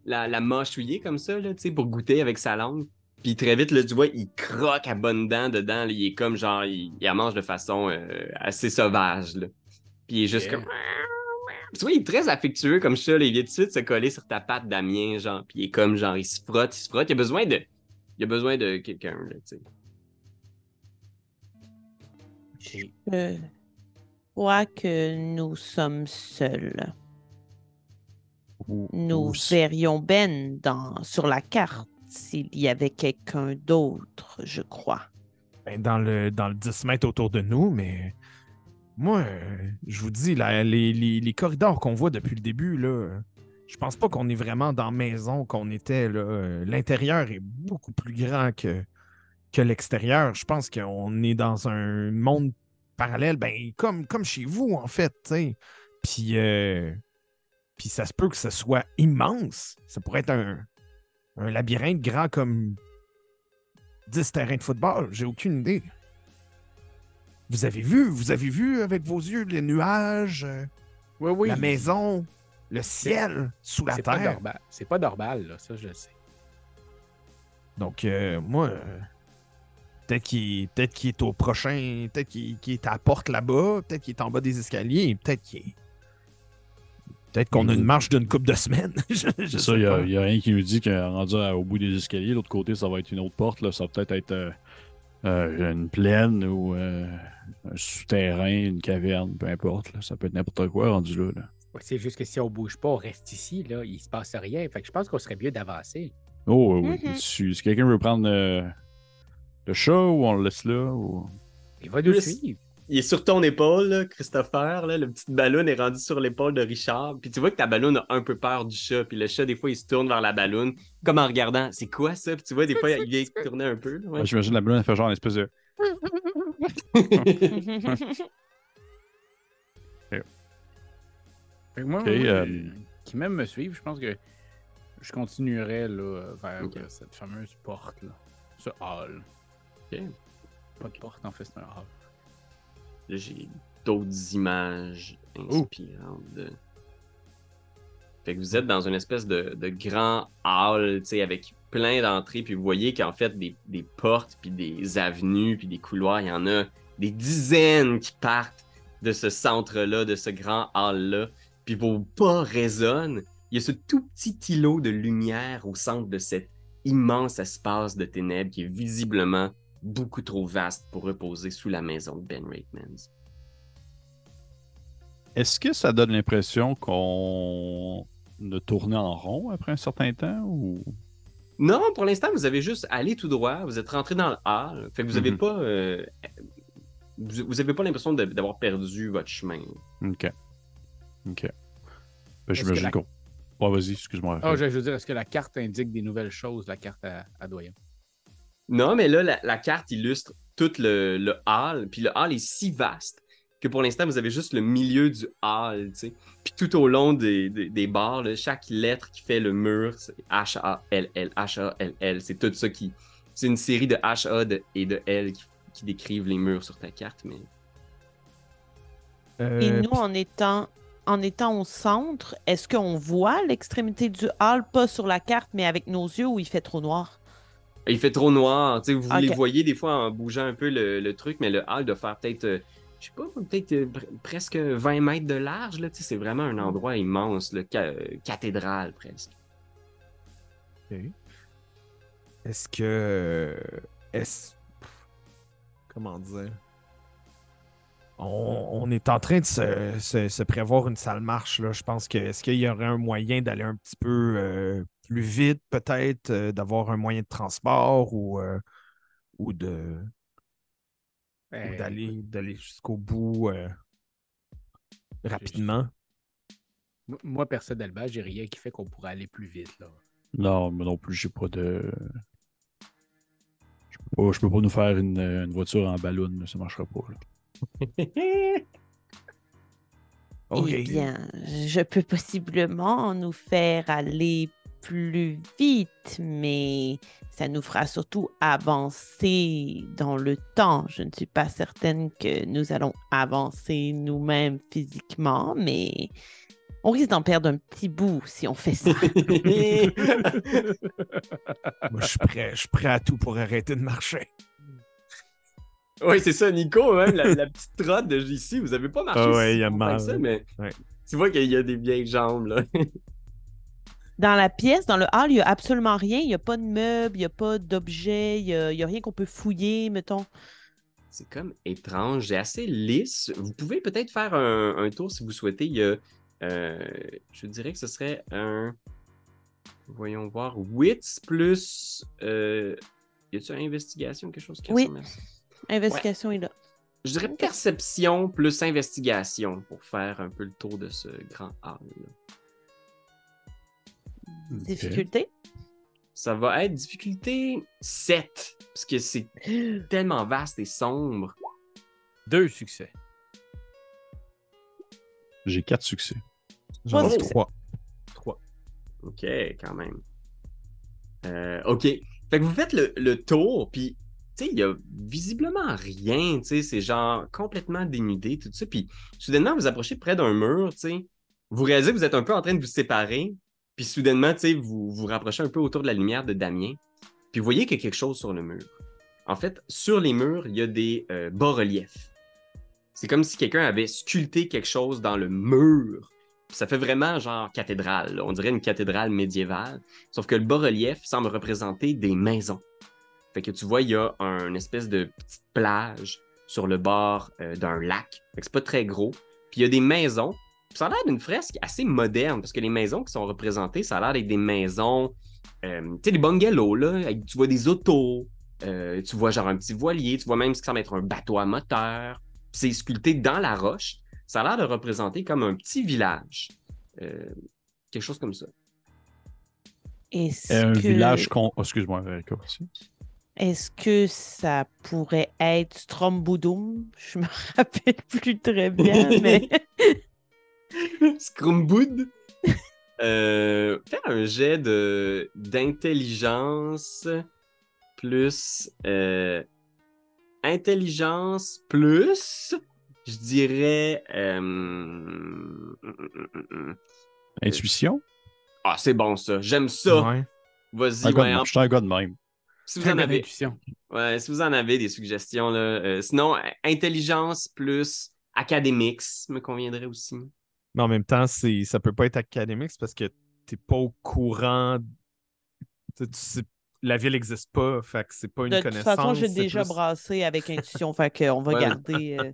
la, la mâchouiller comme ça, là, tu sais, pour goûter avec sa langue. Puis très vite, là, tu vois, il croque à bonne dent dedans. là, il est comme genre, il, il la mange de façon euh, assez sauvage. Là. Puis il est juste comme. Tu vois, il est très affectueux comme ça. Là. Il vient tout de suite se coller sur ta patte, Damien, genre. Puis il est comme genre, il se frotte, il se frotte. Il a besoin de. Il a besoin de quelqu'un, là, tu sais. Je crois que nous sommes seuls. Ou- Nous ou- verrions Ben dans, sur la carte s'il y avait quelqu'un d'autre, je crois. Ben, dans, le, dans le 10 mètres autour de nous, mais moi, euh, je vous dis, là, les, les- les corridors qu'on voit depuis le début, là, je pense pas qu'on est vraiment dans la maison qu'on était. là. Euh, L'intérieur est beaucoup plus grand que, que l'extérieur. Je pense qu'on est dans un monde parallèle, ben, comme, comme chez vous, en fait. Puis, euh, puis ça se peut que ce soit immense. Ça pourrait être un, un labyrinthe grand comme 10 terrains de football. J'ai aucune idée. Vous avez vu, vous avez vu avec vos yeux les nuages, euh, Oui, oui. la maison, le ciel sous la C'est pas terre. normal. C'est pas normal, là, ça, je le sais. Donc, euh, moi, euh, peut-être qu'il peut est au prochain, peut-être qu'il est à la porte là-bas, peut-être qu'il est en bas des escaliers, peut-être qu'il est- Peut-être qu'on a une marche d'une couple de semaines. <laughs> C'est ça, il n'y pas. a, y a rien qui nous dit qu'en rendu à- au bout des escaliers, de l'autre côté, ça va être une autre porte. Là. Ça va peut-être être, euh, euh, une plaine ou euh, un souterrain, une caverne, peu importe. là. Ça peut être n'importe quoi rendu là. là. C'est juste que si on bouge pas, on reste ici, là, il se passe rien. Fait que je pense qu'on serait mieux d'avancer. Oh, oui, oui. Mhm. Si, si quelqu'un veut prendre euh, le chat ou on le laisse là, ou... Il va nous suivre. Il est sur ton épaule, là, Christopher. Là, le petit ballon est rendu sur l'épaule de Richard. Puis tu vois que ta ballon a un peu peur du chat. Puis le chat, des fois, il se tourne vers la ballon, comme en regardant, c'est quoi ça? Puis tu vois, des fois, il vient <laughs> tourner un peu. là, ouais. Ouais, J'imagine la elle fait genre une espèce de. <laughs> <laughs> moi, moi, euh, qui même me suivent, je pense que je continuerai là, vers cette fameuse porte, là. Ce hall. Ok. Pas de porte, en fait, c'est un hall. Là, j'ai d'autres images inspirantes. de- Fait que vous êtes dans une espèce de, de grand hall, tu sais, avec plein d'entrées, puis vous voyez qu'en fait, des, des portes, puis des avenues, puis des couloirs, il y en a des dizaines qui partent de ce centre-là, de ce grand hall-là, puis vos pas résonnent. Il y a ce tout petit îlot de lumière au centre de cet immense espace de ténèbres qui est visiblement beaucoup trop vaste pour reposer sous la maison de Ben Raitmans. Est-ce que ça donne l'impression qu'on a tourné en rond après un certain temps ou? Non, pour l'instant, vous avez juste allé tout droit, vous êtes rentré dans le hall, fait que vous avez Mhm. pas euh, vous, vous avez pas l'impression d'avoir perdu votre chemin. Ok. Ok. Ben, Est-ce J'imagine que la- qu'on. Ouais, vas-y, excuse-moi. Ah, je veux dire, est-ce que la carte indique des nouvelles choses, la carte à, à Doyen? Non, mais là, la, la carte illustre tout le, le hall, puis le hall est si vaste que pour l'instant, vous avez juste le milieu du hall, tu sais. Puis tout au long des, des, des barres, là, chaque lettre qui fait le mur, c'est H-A-L-L, H-A-L-L, c'est tout ça qui... C'est une série de H-A de- et de L qui, qui décrivent les murs sur ta carte, mais... Euh, Et nous, en étant, en étant au centre, est-ce qu'on voit l'extrémité du hall, pas sur la carte, mais avec nos yeux où il fait trop noir? Il fait trop noir, tu sais, vous les voyez des fois en bougeant un peu le, le truc, mais le hall doit faire peut-être, euh, je sais pas, peut-être euh, pr- presque 20 mètres de large, là, tu sais, c'est vraiment un endroit immense, le cathédrale presque. Est-ce que. Est-ce. Comment dire? On, on est en train de se, se- se prévoir une sale marche, là. Je pense que. Est-ce qu'il y aurait un moyen d'aller un petit peu euh, plus vite, peut-être, euh, d'avoir un moyen de transport ou, euh, ou de. ou Ben, d'aller, d'aller jusqu'au bout euh, rapidement? Moi- Moi, personnellement, j'ai rien qui fait qu'on pourrait aller plus vite, là. Non, moi non plus, j'ai pas de. Je peux pas, je peux pas nous faire une, une voiture en ballon, ça marchera pas. là. Eh bien, je peux possiblement nous faire aller plus vite, mais ça nous fera surtout avancer dans le temps. Je ne suis pas certaine que nous allons avancer nous-mêmes physiquement, mais on risque d'en perdre un petit bout si on fait ça. <laughs> <laughs> Moi, je suis prêt, je suis prêt à tout pour arrêter de marcher. Oui, c'est ça, Nico, même la, la petite trotte de JC, vous avez pas marché Ah ouais, si y a mal. ça, mais Ouais. tu vois qu'il y a des vieilles jambes, là. <laughs> Dans la pièce, dans le hall, il n'y a absolument rien. Il n'y a pas de meubles, il n'y a pas d'objets, il n'y a, il y a rien qu'on peut fouiller, mettons. C'est comme étrange, c'est assez lisse. Vous pouvez peut-être faire un, un tour si vous souhaitez. Il y a, euh, je dirais que ce serait un, voyons voir, wits plus, euh, y a-tu une investigation, quelque chose qui Oui. ressemble à ça? Investigation est là. Je dirais perception plus investigation pour faire un peu le tour de ce grand hall. Difficulté? Ça va être difficulté 7, parce que c'est <gasps> tellement vaste et sombre. Deux succès. J'ai quatre succès. J'en ai trois. Trois. Ok, quand même. Euh, ok. Fait que vous faites le, le tour, puis, il y a visiblement rien, tu sais, c'est genre complètement dénudé, tout ça. Puis, soudainement, vous approchez près d'un mur, tu sais. Vous réalisez que vous êtes un peu en train de vous séparer, puis soudainement, tu vous vous rapprochez un peu autour de la lumière de Damien, puis vous voyez qu'il y a quelque chose sur le mur. En fait, sur les murs, il y a des euh, bas-reliefs. C'est comme si quelqu'un avait sculpté quelque chose dans le mur. Ça fait vraiment genre cathédrale. On dirait une cathédrale médiévale. Sauf que le bas-relief semble représenter des maisons. Fait que tu vois, il y a un espèce de petite plage sur le bord euh, d'un lac. Fait que c'est pas très gros. Puis il y a des maisons. Puis ça a l'air d'une fresque assez moderne parce que les maisons qui sont représentées, ça a l'air d'être des maisons, euh, tu sais, des bungalows, là. avec- tu vois des autos, euh, tu vois genre un petit voilier, tu vois même ce qui semble être un bateau à moteur. Puis c'est sculpté dans la roche. Ça a l'air de représenter comme un petit village. Euh, quelque chose comme ça. Est-ce un que... village con. oh, excuse-moi, Erika. Est-ce que ça pourrait être Strombudum? <laughs> Je me rappelle plus très bien, <laughs> mais Scrumboud. Euh, fais un jet de d'intelligence plus euh, intelligence plus je dirais euh. Intuition? ah c'est bon ça j'aime ça Ouais. vas-y Un gars de ouais, même. en- Je suis un gars de même. Si vous en avez ouais, si vous en avez des suggestions là euh, sinon intelligence plus académics me conviendrait aussi Mais en même temps, c'est, ça peut pas être académique parce que t'es pas au courant. Tu sais, la ville n'existe pas, fait que c'est pas une de toute connaissance. façon, j'ai déjà plus- brassé avec intuition, <laughs> fait qu'on va Ouais. garder euh,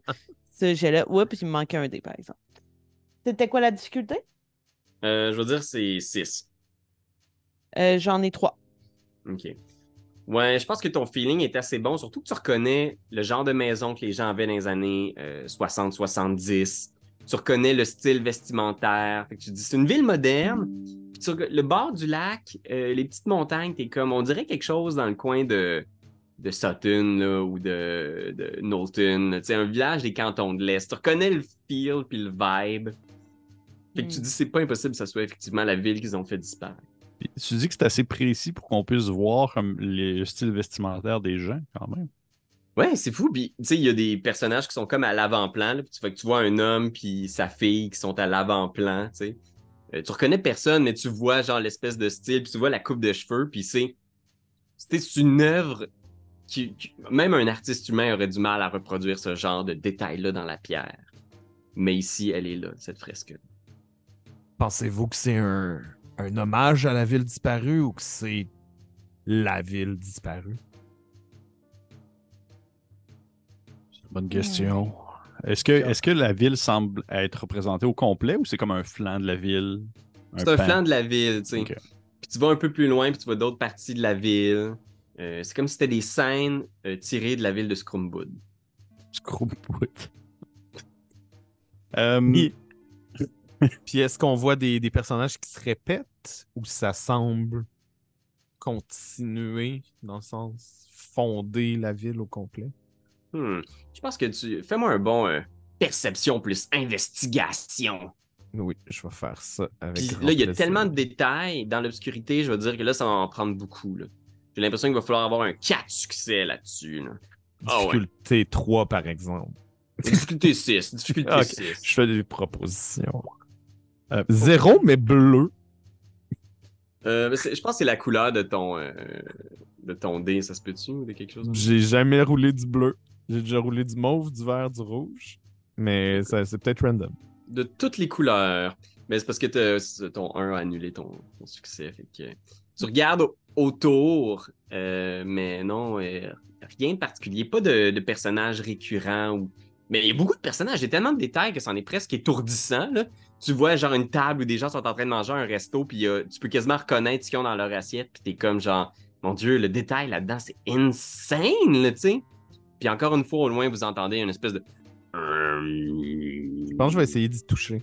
ce jet-là. Oups, il me manquait un dé, par exemple. C'était quoi la difficulté? Euh, je veux dire c'est 6 Euh, J'en ai trois. OK. Ouais, je pense que ton feeling est assez bon, surtout que tu reconnais le genre de maison que les gens avaient dans les années 60-70. Tu reconnais le style vestimentaire. Fait que tu te dis, c'est une ville moderne. Puis tu le bord du lac, euh, les petites montagnes, t'es comme, on dirait quelque chose dans le coin de, de Sutton là, ou de, de Knowlton. Un village des cantons de l'Est. Tu reconnais le feel puis le vibe. Fait que tu te dis, c'est pas impossible que ça soit effectivement la ville qu'ils ont fait disparaître. Puis tu dis que c'est assez précis pour qu'on puisse voir comme les- le style vestimentaire des gens, quand même. Ouais, c'est fou. Puis, tu sais, il y a des personnages qui sont comme à l'avant-plan. tu, fait que tu vois un homme puis sa fille qui sont à l'avant-plan, tu sais. Euh, tu reconnais personne, mais tu vois genre l'espèce de style, puis tu vois la coupe de cheveux, puis c'est... C'est une œuvre qui, qui- Même un artiste humain aurait du mal à reproduire ce genre de détails-là dans la pierre. Mais ici, elle est là, cette fresque. Pensez-vous que c'est un, un hommage à la ville disparue ou que c'est la ville disparue? Bonne question. Est-ce que, est que la ville semble être représentée au complet ou c'est comme un flanc de la ville? C'est un pan? flanc de la ville, tu sais. Puis tu vas un peu plus loin, puis tu vois d'autres parties de la ville. Euh, c'est comme si c'était des scènes euh, tirées de la ville de Scrumbood. Scrumbout. Euh, Puis, <laughs> puis est-ce qu'on voit des, des personnages qui se répètent? Ou ça semble continuer, dans le sens fonder la ville au complet? Hmm. Je pense que tu. Fais-moi un bon euh, perception plus investigation. Oui, je vais faire ça avec. Puis là, il y a tellement de détails dans l'obscurité, je vais dire que là, ça va en prendre beaucoup. J'ai l'impression qu'il va falloir avoir un 4 succès là-dessus. Là. Ah ouais. Difficulté 3, par exemple. Difficulté 6. <laughs> Difficulté Ok. 6. Je fais des propositions. Euh, zéro, mais bleu. Euh, je pense que c'est la couleur de ton, euh, de ton dé, ça se peut-tu ou de quelque chose? J'ai jamais roulé du bleu. J'ai déjà roulé du mauve, du vert, du rouge. Mais c'est peut-être random. De toutes les couleurs. Mais c'est parce que t'as- ton 1 a annulé ton, ton succès. Fait que tu regardes au- autour, euh, mais non, rien de particulier. Pas de, de personnages récurrents. Ou... Mais il y a beaucoup de personnages. Il y a tellement de détails que c'en est presque étourdissant. Là. Tu vois genre une table où des gens sont en train de manger un resto, puis euh, tu peux quasiment reconnaître ce qu'ils ont dans leur assiette, puis t'es comme genre, mon Dieu, le détail là-dedans, c'est insane, là, tu sais. Puis encore une fois, au loin, vous entendez une espèce de... Je pense que je vais essayer d'y toucher.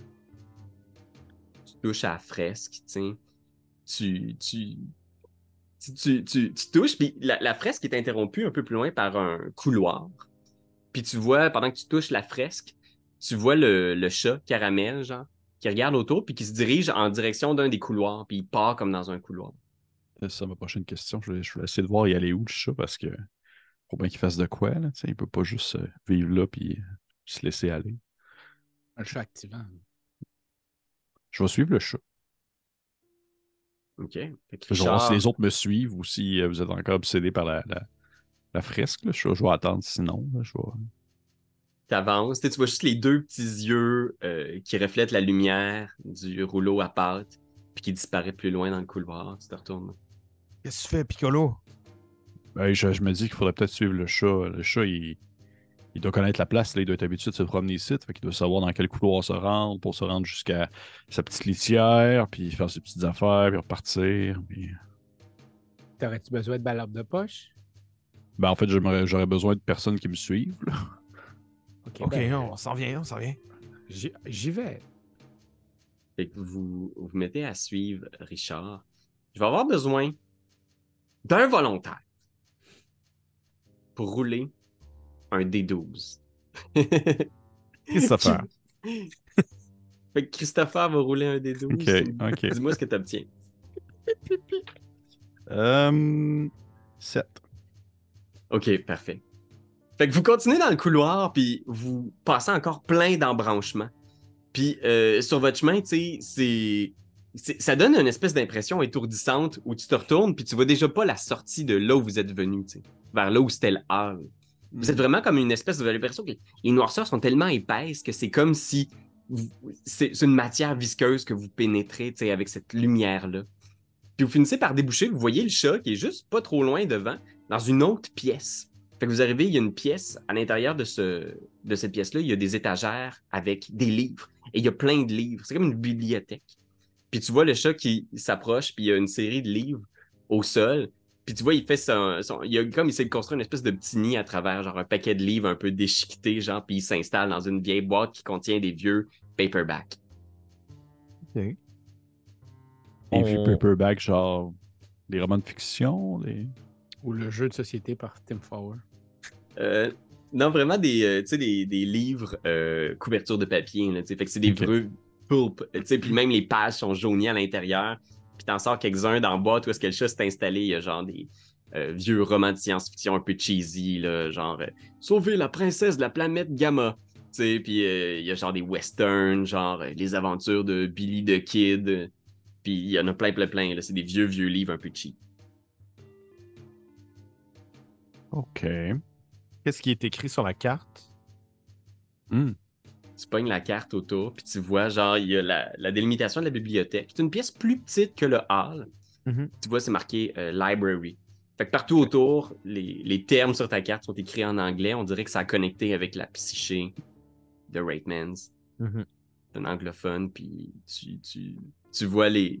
tu touches à la fresque, tu sais. Tu, tu, tu, tu, tu- tu touches, puis la, la fresque est interrompue un peu plus loin par un couloir. Puis tu vois, pendant que tu touches la fresque, tu vois le, le chat caramel, genre, qui regarde autour, puis qui se dirige en direction d'un des couloirs, puis il part comme dans un couloir. C'est ça ma prochaine question. Je vais, je vais essayer de voir y aller où le chat parce que faut bien qu'il fasse de quoi. Là, tu sais, il peut pas juste euh, vivre là puis se laisser aller. Un chat activant. Je vais suivre le chat. OK? Je vais voir si les autres me suivent ou si euh, vous êtes encore obsédé par la, la, la fresque. là. Je, vais- je vais attendre sinon. là, je vais- t'avances, tu sais, tu vois juste les deux petits yeux euh, qui reflètent la lumière du rouleau à pâte, puis qui disparaît plus loin dans le couloir. Tu te retournes. Qu'est-ce que tu fais, Piccolo? Ben, je, je me dis qu'il faudrait peut-être suivre le chat. Le chat, il, il doit connaître la place. Là, il doit être habitué de se promener ici. Fait qu'il doit savoir dans quel couloir se rendre pour se rendre jusqu'à sa petite litière, puis faire ses petites affaires, puis repartir. puis- T'aurais-tu besoin de balle de poche? Ben, en fait, j'aurais besoin de personnes qui me suivent. là. Ok, ben, on s'en vient, on s'en vient. j'y- vais. Fait que vous vous mettez à suivre Richard. Je vais avoir besoin d'un volontaire pour rouler un D12. Qu'est-ce que ça fait? <laughs> Fait que Christopher va rouler un D12. Ok, ok. Dis-moi ce que tu obtiens. Euh, 7. OK, parfait. Fait que vous continuez dans le couloir, puis vous passez encore plein d'embranchements. Puis euh, sur votre chemin, tu sais, Ça donne une espèce d'impression étourdissante où tu te retournes, puis tu vois déjà pas la sortie de là où vous êtes venu, vers là où c'était le hall. Vous êtes vraiment comme une espèce, avez l'impression que les noirceurs sont tellement épaisses que c'est comme si c'est une matière visqueuse que vous pénétrez, tu sais, avec cette lumière-là. Puis vous finissez par déboucher, vous voyez le chat qui est juste pas trop loin devant, dans une autre pièce. Fait que vous arrivez, il y a une pièce, à l'intérieur de, ce, de cette pièce-là, il y a des étagères avec des livres. Et il y a plein de livres. C'est comme une bibliothèque. Puis tu vois le chat qui s'approche, puis il y a une série de livres au sol. Puis tu vois, il fait son. son- il a comme il s'est construit une espèce de petit nid à travers, genre un paquet de livres un peu déchiquetés, genre, puis il s'installe dans une vieille boîte qui contient des vieux paperbacks. Des On- vieux paperback, genre des romans de fiction. Des... Ou le jeu de société par Tim Fowler. Euh, non, vraiment des, euh, des, des livres euh, couverture de papier. Là, fait que c'est des Ok. vieux pulp. Puis même les pages sont jaunies à l'intérieur. Puis t'en sors quelques-uns dans le boîte où est-ce que le chat s'est installé. Il y a genre des euh, vieux romans de science-fiction un peu cheesy. Là, genre Sauver la princesse de la planète Gamma. Puis il y a genre des westerns, genre Les aventures de Billy the Kid. Puis il y en a plein, plein, plein. là. C'est des vieux, vieux livres un peu cheap. OK. Qu'est-ce qui est écrit sur la carte? Hmm. tu pognes la carte autour, puis tu vois, genre, il y a la, la délimitation de la bibliothèque. C'est une pièce plus petite que le hall. Mhm. Tu vois, c'est marqué euh, library. Fait que partout autour, les, les termes sur ta carte sont écrits en anglais. On dirait que ça a connecté avec la psyché de Raitmans. Mhm. C'est un anglophone, puis tu, tu, tu vois les,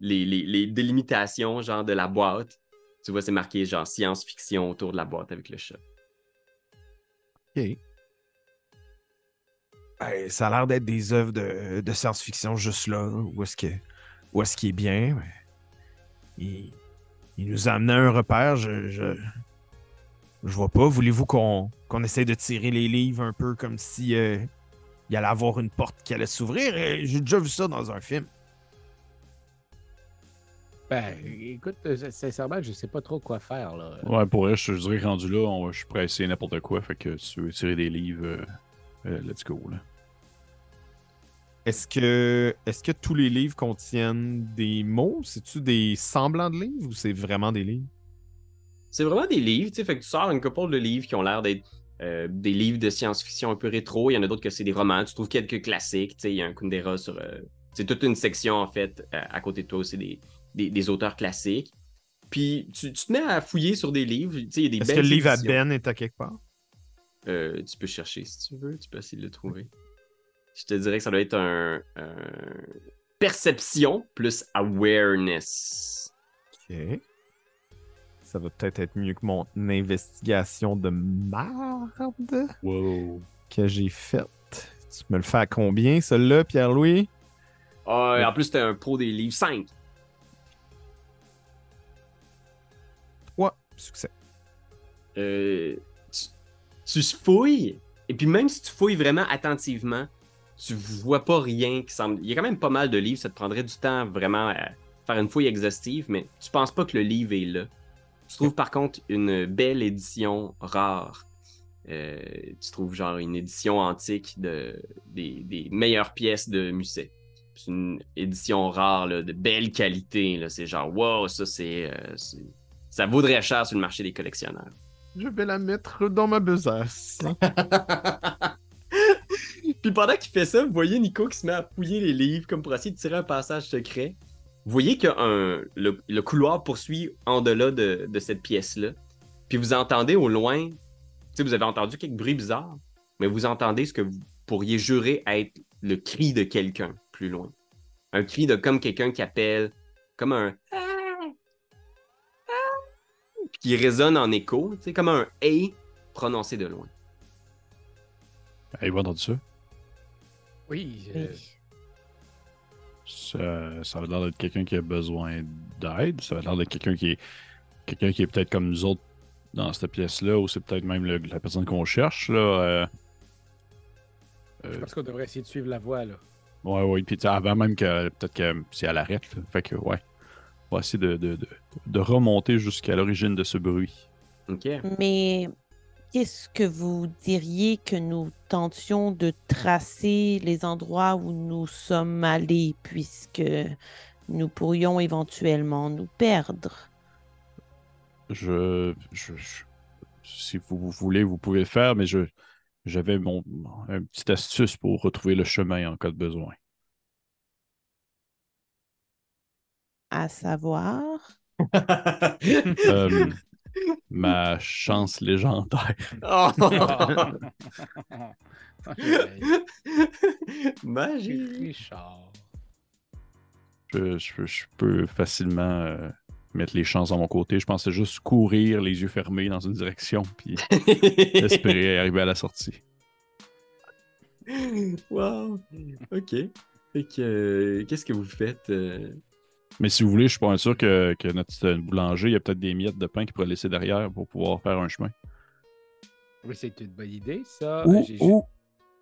les, les, les délimitations, genre, de la boîte. Tu vois, c'est marqué, genre, science-fiction autour de la boîte avec le chat. Ben, ça a l'air d'être des œuvres de, science-fiction juste là. Où est-ce qu'il est bien? il, nous a amené un repère. Je, je, vois pas. Voulez-vous qu'on qu'on essaye de tirer les livres un peu comme si euh, il allait avoir une porte qui allait s'ouvrir? et J'ai déjà vu ça dans un film. Ben, écoute, euh, sincèrement, je sais pas trop quoi faire, là. Ouais, pour vrai, je, je dirais que rendu là, on- je suis prêt à essayer n'importe quoi. Fait que si tu veux tirer des livres, euh, euh, let's go. Là. Est-ce que, est que tous les livres contiennent des mots? C'est-tu des semblants de livres ou c'est vraiment des livres? C'est vraiment des livres, tu sais, fait que tu sors une couple de livres qui ont l'air d'être euh, des livres de science-fiction un peu rétro. Il y en a d'autres que c'est des romans. Tu trouves quelques classiques, tu sais, il y a un Kundera sur... euh, c'est toute une section, en fait, à côté de toi, c'est des, des, des auteurs classiques. Puis tu, tu te mets à fouiller sur des livres, tu sais, il y a des Est-ce que le livre à éditions. Ben est à quelque part? Euh, tu peux chercher si tu veux, tu peux essayer de le trouver. Je te dirais que ça doit être un, un perception plus awareness. Ok. Ça va peut-être être mieux que mon investigation de marde Wow. que j'ai faite. Tu me le fais à combien, celui-là, Pierre-Louis? Ah, en plus, t'es un pro des livres 5. Succès. Euh, tu, fouilles, et puis même si tu fouilles vraiment attentivement, tu vois pas rien qui semble. Il y a quand même pas mal de livres, ça te prendrait du temps vraiment à faire une fouille exhaustive, mais tu penses pas que le livre est là. Tu trouves par contre une belle édition rare. Euh, tu trouves genre une édition antique de, des, meilleures pièces de musée. C'est une édition rare de belle qualité. C'est genre, wow, ça c'est. euh, c'est- ça vaudrait cher sur le marché des collectionneurs. Je vais la mettre dans ma besace. <laughs> Puis pendant qu'il fait ça, vous voyez Nico qui se met à fouiller les livres comme pour essayer de tirer un passage secret. Vous voyez que un, le, le couloir poursuit en delà de, de cette pièce-là. Puis vous entendez au loin, tu sais, vous avez entendu quelques bruits bizarres, mais vous entendez ce que vous pourriez jurer être le cri de quelqu'un plus loin. Un cri de comme quelqu'un qui appelle, comme un qui résonne en écho, tu sais, comme un A prononcé de loin. Avez-vous entendu ça? Oui, euh, Oui. Ça, ça a l'air d'être quelqu'un qui a besoin d'aide. Ça a l'air d'être quelqu'un qui est quelqu'un qui est peut-être comme nous autres dans cette pièce-là, ou c'est peut-être même le- la personne qu'on cherche. Là, euh, je euh, pense qu'on devrait essayer de suivre la voie, là. ouais, ouais. Puis avant même que peut-être que si elle arrête. là. Fait que ouais. On va essayer de, de, de, de remonter jusqu'à l'origine de ce bruit. OK? Mais qu'est-ce que vous diriez que nous tentions de tracer les endroits où nous sommes allés, puisque nous pourrions éventuellement nous perdre? Je, je, je- si vous, vous voulez, vous pouvez le faire, mais je j'avais mon un petit astuce pour retrouver le chemin en cas de besoin. À savoir. Euh, <laughs> ma chance légendaire. <laughs> Oh! <laughs> Magie! Richard. Je, je- je peux facilement euh, mettre les chances à mon côté. Je pensais juste courir les yeux fermés dans une direction, puis espérer arriver à la sortie. wow! OK. Fait que, euh, qu'est-ce que vous faites? euh? Mais si vous voulez, je suis pas sûr que, que notre euh, boulanger, il y a peut-être des miettes de pain qu'il pourrait laisser derrière pour pouvoir faire un chemin. Oui, c'est une bonne idée, ça. Ou, j'ai- ou,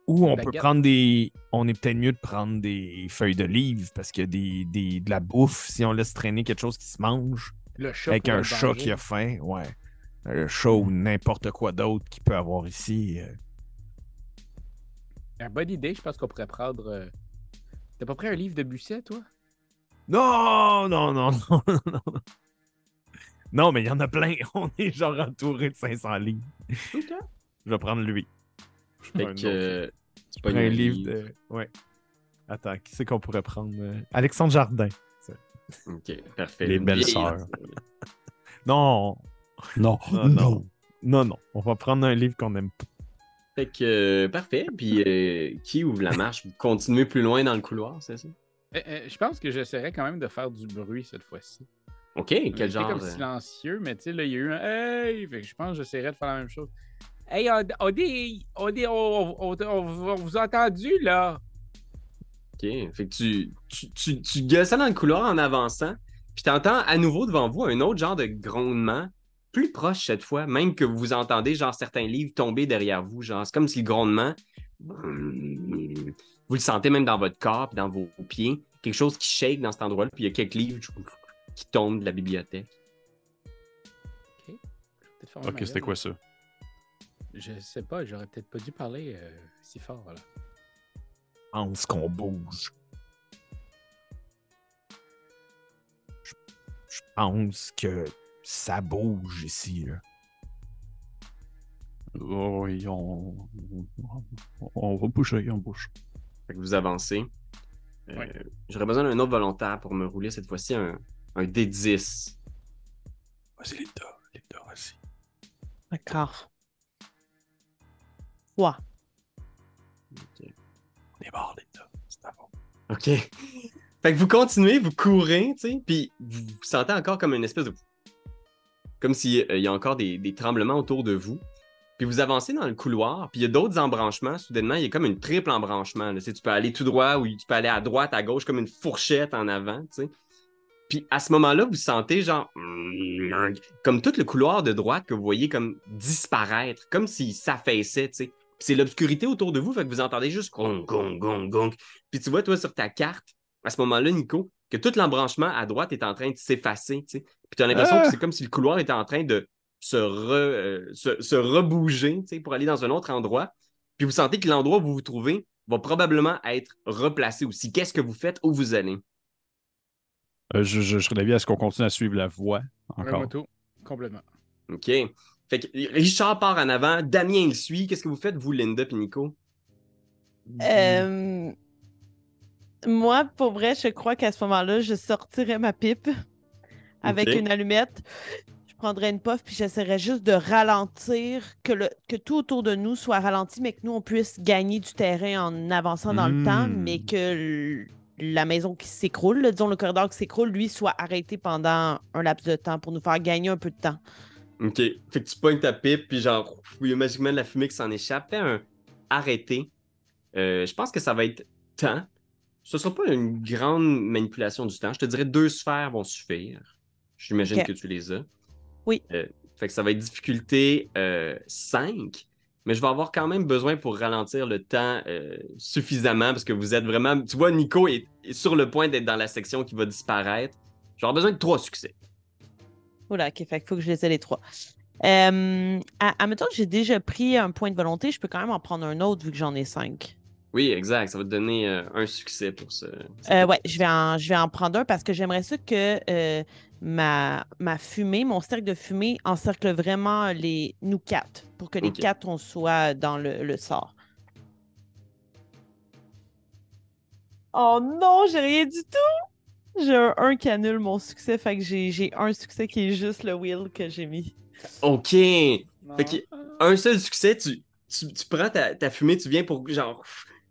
ou on peut prendre des. On est peut-être mieux de prendre des feuilles de livres parce qu'il y a des, des- de la bouffe. Si on laisse traîner quelque chose qui se mange le chat avec un chat qui a faim, ouais. Un chat ou n'importe quoi d'autre qu'il peut avoir ici. euh. Une bonne idée, je pense qu'on pourrait prendre. euh, T'as pas pris un livre de Busset, toi? Non, <laughs> non, non, non, non. Non, mais il y en a plein. <laughs> On est genre entouré de 500 livres. Je vais prendre lui. Fait Un que, autre. euh, prends un livre de. Ouais. Attends, qui c'est qu'on pourrait prendre euh, Alexandre Jardin. OK, parfait. Les belles sœurs. Non, Non, non, non. Non, non. On va prendre un livre qu'on aime pas. Fait que, euh, parfait. Puis, euh, qui ouvre la marche? Continuez plus loin dans le couloir, c'est ça? Euh, euh, je pense que j'essaierais quand même de faire du bruit cette fois-ci. OK, J'étais quel genre? comme euh, silencieux, mais tu sais, là, il y a eu un Hey! Fait que je pense que j'essaierais de faire la même chose. Hey, on, on dit. On, dit on, on, on- on vous a entendu, là? OK. Fait que tu, tu, tu, tu gueules ça dans le couloir en avançant, puis t'entends à nouveau devant vous un autre genre de grondement, plus proche cette fois, même que vous entendez genre certains livres tomber derrière vous. Genre, c'est comme si le grondement Vous le sentez même dans votre corps, puis dans vos pieds. Quelque chose qui shake dans cet endroit-là, puis il y a quelques livres qui tombent de la bibliothèque. Ok. Ok, c'était quoi ça? Je sais pas, j'aurais peut-être pas dû parler euh, si fort. Là. Je pense qu'on bouge. Je, je pense que ça bouge ici. Là. Oh, oui, on... on- on va bouger, on bouge. Fait que vous avancez. Euh, Ouais. J'aurais besoin d'un autre volontaire pour me rouler cette fois-ci un, un D10. Vas-y, Linda. Linda, vas-y. D'accord. Trois. On est mort, Linda. C'est à bon. OK. Fait que vous continuez, vous courez, tu sais, puis vous vous sentez encore comme une espèce de... Comme s'il y a encore des, des tremblements autour de vous. Puis vous avancez dans le couloir, puis il y a d'autres embranchements. Soudainement, il y a comme une triple embranchement. là. Tu sais, tu peux aller tout droit ou tu peux aller à droite, à gauche, comme une fourchette en avant, tu sais. Puis à ce moment-là, vous sentez genre... Comme tout le couloir de droite que vous voyez comme disparaître, comme s'il s'affaissait, tu sais. Puis c'est l'obscurité autour de vous, fait que vous entendez juste gong, gong, gong, gong. Puis tu vois, toi, sur ta carte, à ce moment-là, Nico, que tout l'embranchement à droite est en train de s'effacer, tu sais. Puis tu as l'impression Ah! que c'est comme si le couloir était en train de se, re, euh, se, se rebouger, tu sais, pour aller dans un autre endroit. Puis vous sentez que l'endroit où vous vous trouvez va probablement être replacé aussi. Qu'est-ce que vous faites? Où vous allez? Euh, je, je, je serais d'avis à ce qu'on continue à suivre la voie encore. moto, complètement. OK. Fait que Richard part en avant, Damien il suit. Qu'est-ce que vous faites, vous, Linda et Nico? Euh, Moi, pour vrai, je crois qu'à ce moment-là, je sortirais ma pipe avec une allumette. Je prendrais une puff, puis j'essaierais juste de ralentir, que, le, que tout autour de nous soit ralenti, mais que nous, on puisse gagner du terrain en avançant dans le temps, Hmm. mais que la maison qui s'écroule, disons le corridor qui s'écroule, lui, soit arrêté pendant un laps de temps pour nous faire gagner un peu de temps. OK. Fait que tu pognes ta pipe, puis genre, ouf, il y a magiquement de la fumée qui s'en échappe. Fais un arrêté. Euh, je pense que ça va être temps. Ce sera pas une grande manipulation du temps. Je te dirais deux sphères vont suffire. J'imagine que tu les as. Oui. Euh, fait que ça va être difficulté euh, 5. Mais je vais avoir quand même besoin pour ralentir le temps euh, suffisamment parce que vous êtes vraiment. Tu vois, Nico est, est sur le point d'être dans la section qui va disparaître. Je vais avoir besoin de trois succès. Voilà, ok, fait qu'il faut que je les ai les trois. Euh, à- admettons que j'ai déjà pris un point de volonté, je peux quand même en prendre un autre vu que j'en ai cinq. Oui, exact. Ça va te donner euh, un succès pour ce. Euh, ouais, je vais, en, je vais en prendre un parce que j'aimerais ça que euh, ma, ma fumée, mon cercle de fumée, encercle vraiment les, nous quatre pour que les quatre, on soit dans le, le sort. Oh non, j'ai rien du tout! J'ai un 1 qui annule mon succès, fait que j'ai j'ai un succès qui est juste le wheel que j'ai mis. OK. Fait que un seul succès, tu, tu, tu prends ta, ta fumée, tu viens pour genre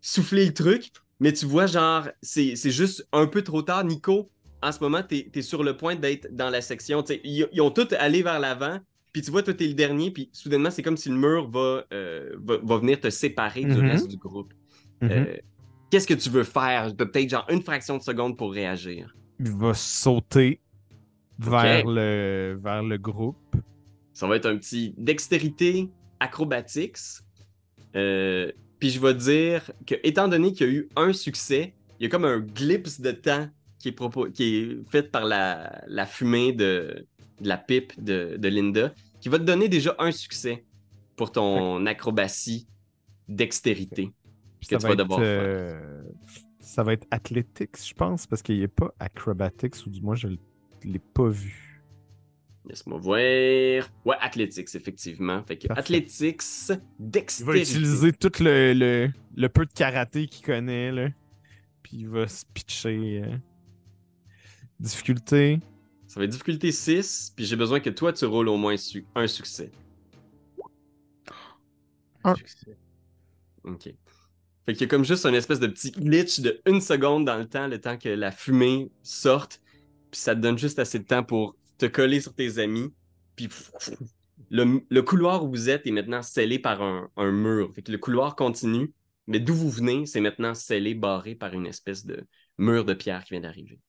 souffler le truc, mais tu vois, genre, c'est c'est juste un peu trop tard. Nico, en ce moment, t'es es sur le point d'être dans la section. Ils, ils ont tous allé vers l'avant, puis tu vois, toi, t'es le dernier, puis soudainement, c'est comme si le mur va, euh, va, va venir te séparer du Mhm. reste du groupe. Mhm. Euh, Qu'est-ce que tu veux faire? T'as Peut-être genre une fraction de seconde pour réagir. Il va sauter vers, le, vers le groupe. Ça va être un petit dextérité acrobatics. Euh, puis je vais dire que, étant donné qu'il y a eu un succès, il y a comme un glimpse de temps qui est, propo- qui est fait par la, la fumée de, de la pipe de, de Linda, qui va te donner déjà un succès pour ton acrobatie dextérité. Puis que tu vas devoir faire. euh, ça va être athletics, je pense, parce qu'il n'est pas acrobatics, ou du moins, je ne l'ai pas vu. Laisse-moi voir. Ouais, athletics, effectivement. Fait que Parfait. athletics, Il va dextérité. utiliser tout le, le, le peu de karaté qu'il connaît, là. Puis il va se pitcher. euh, Difficulté. Ça va être difficulté 6, puis j'ai besoin que toi, tu roules au moins su- un succès. Un. Succès. OK. Fait qu'il y a comme juste un espèce de petit glitch de une seconde dans le temps, le temps que la fumée sorte, puis ça te donne juste assez de temps pour te coller sur tes amis, puis le, couloir où vous êtes est maintenant scellé par un, mur. Fait le couloir continue, mais d'où vous venez, c'est maintenant scellé, barré par une espèce de mur de pierre qui vient d'arriver.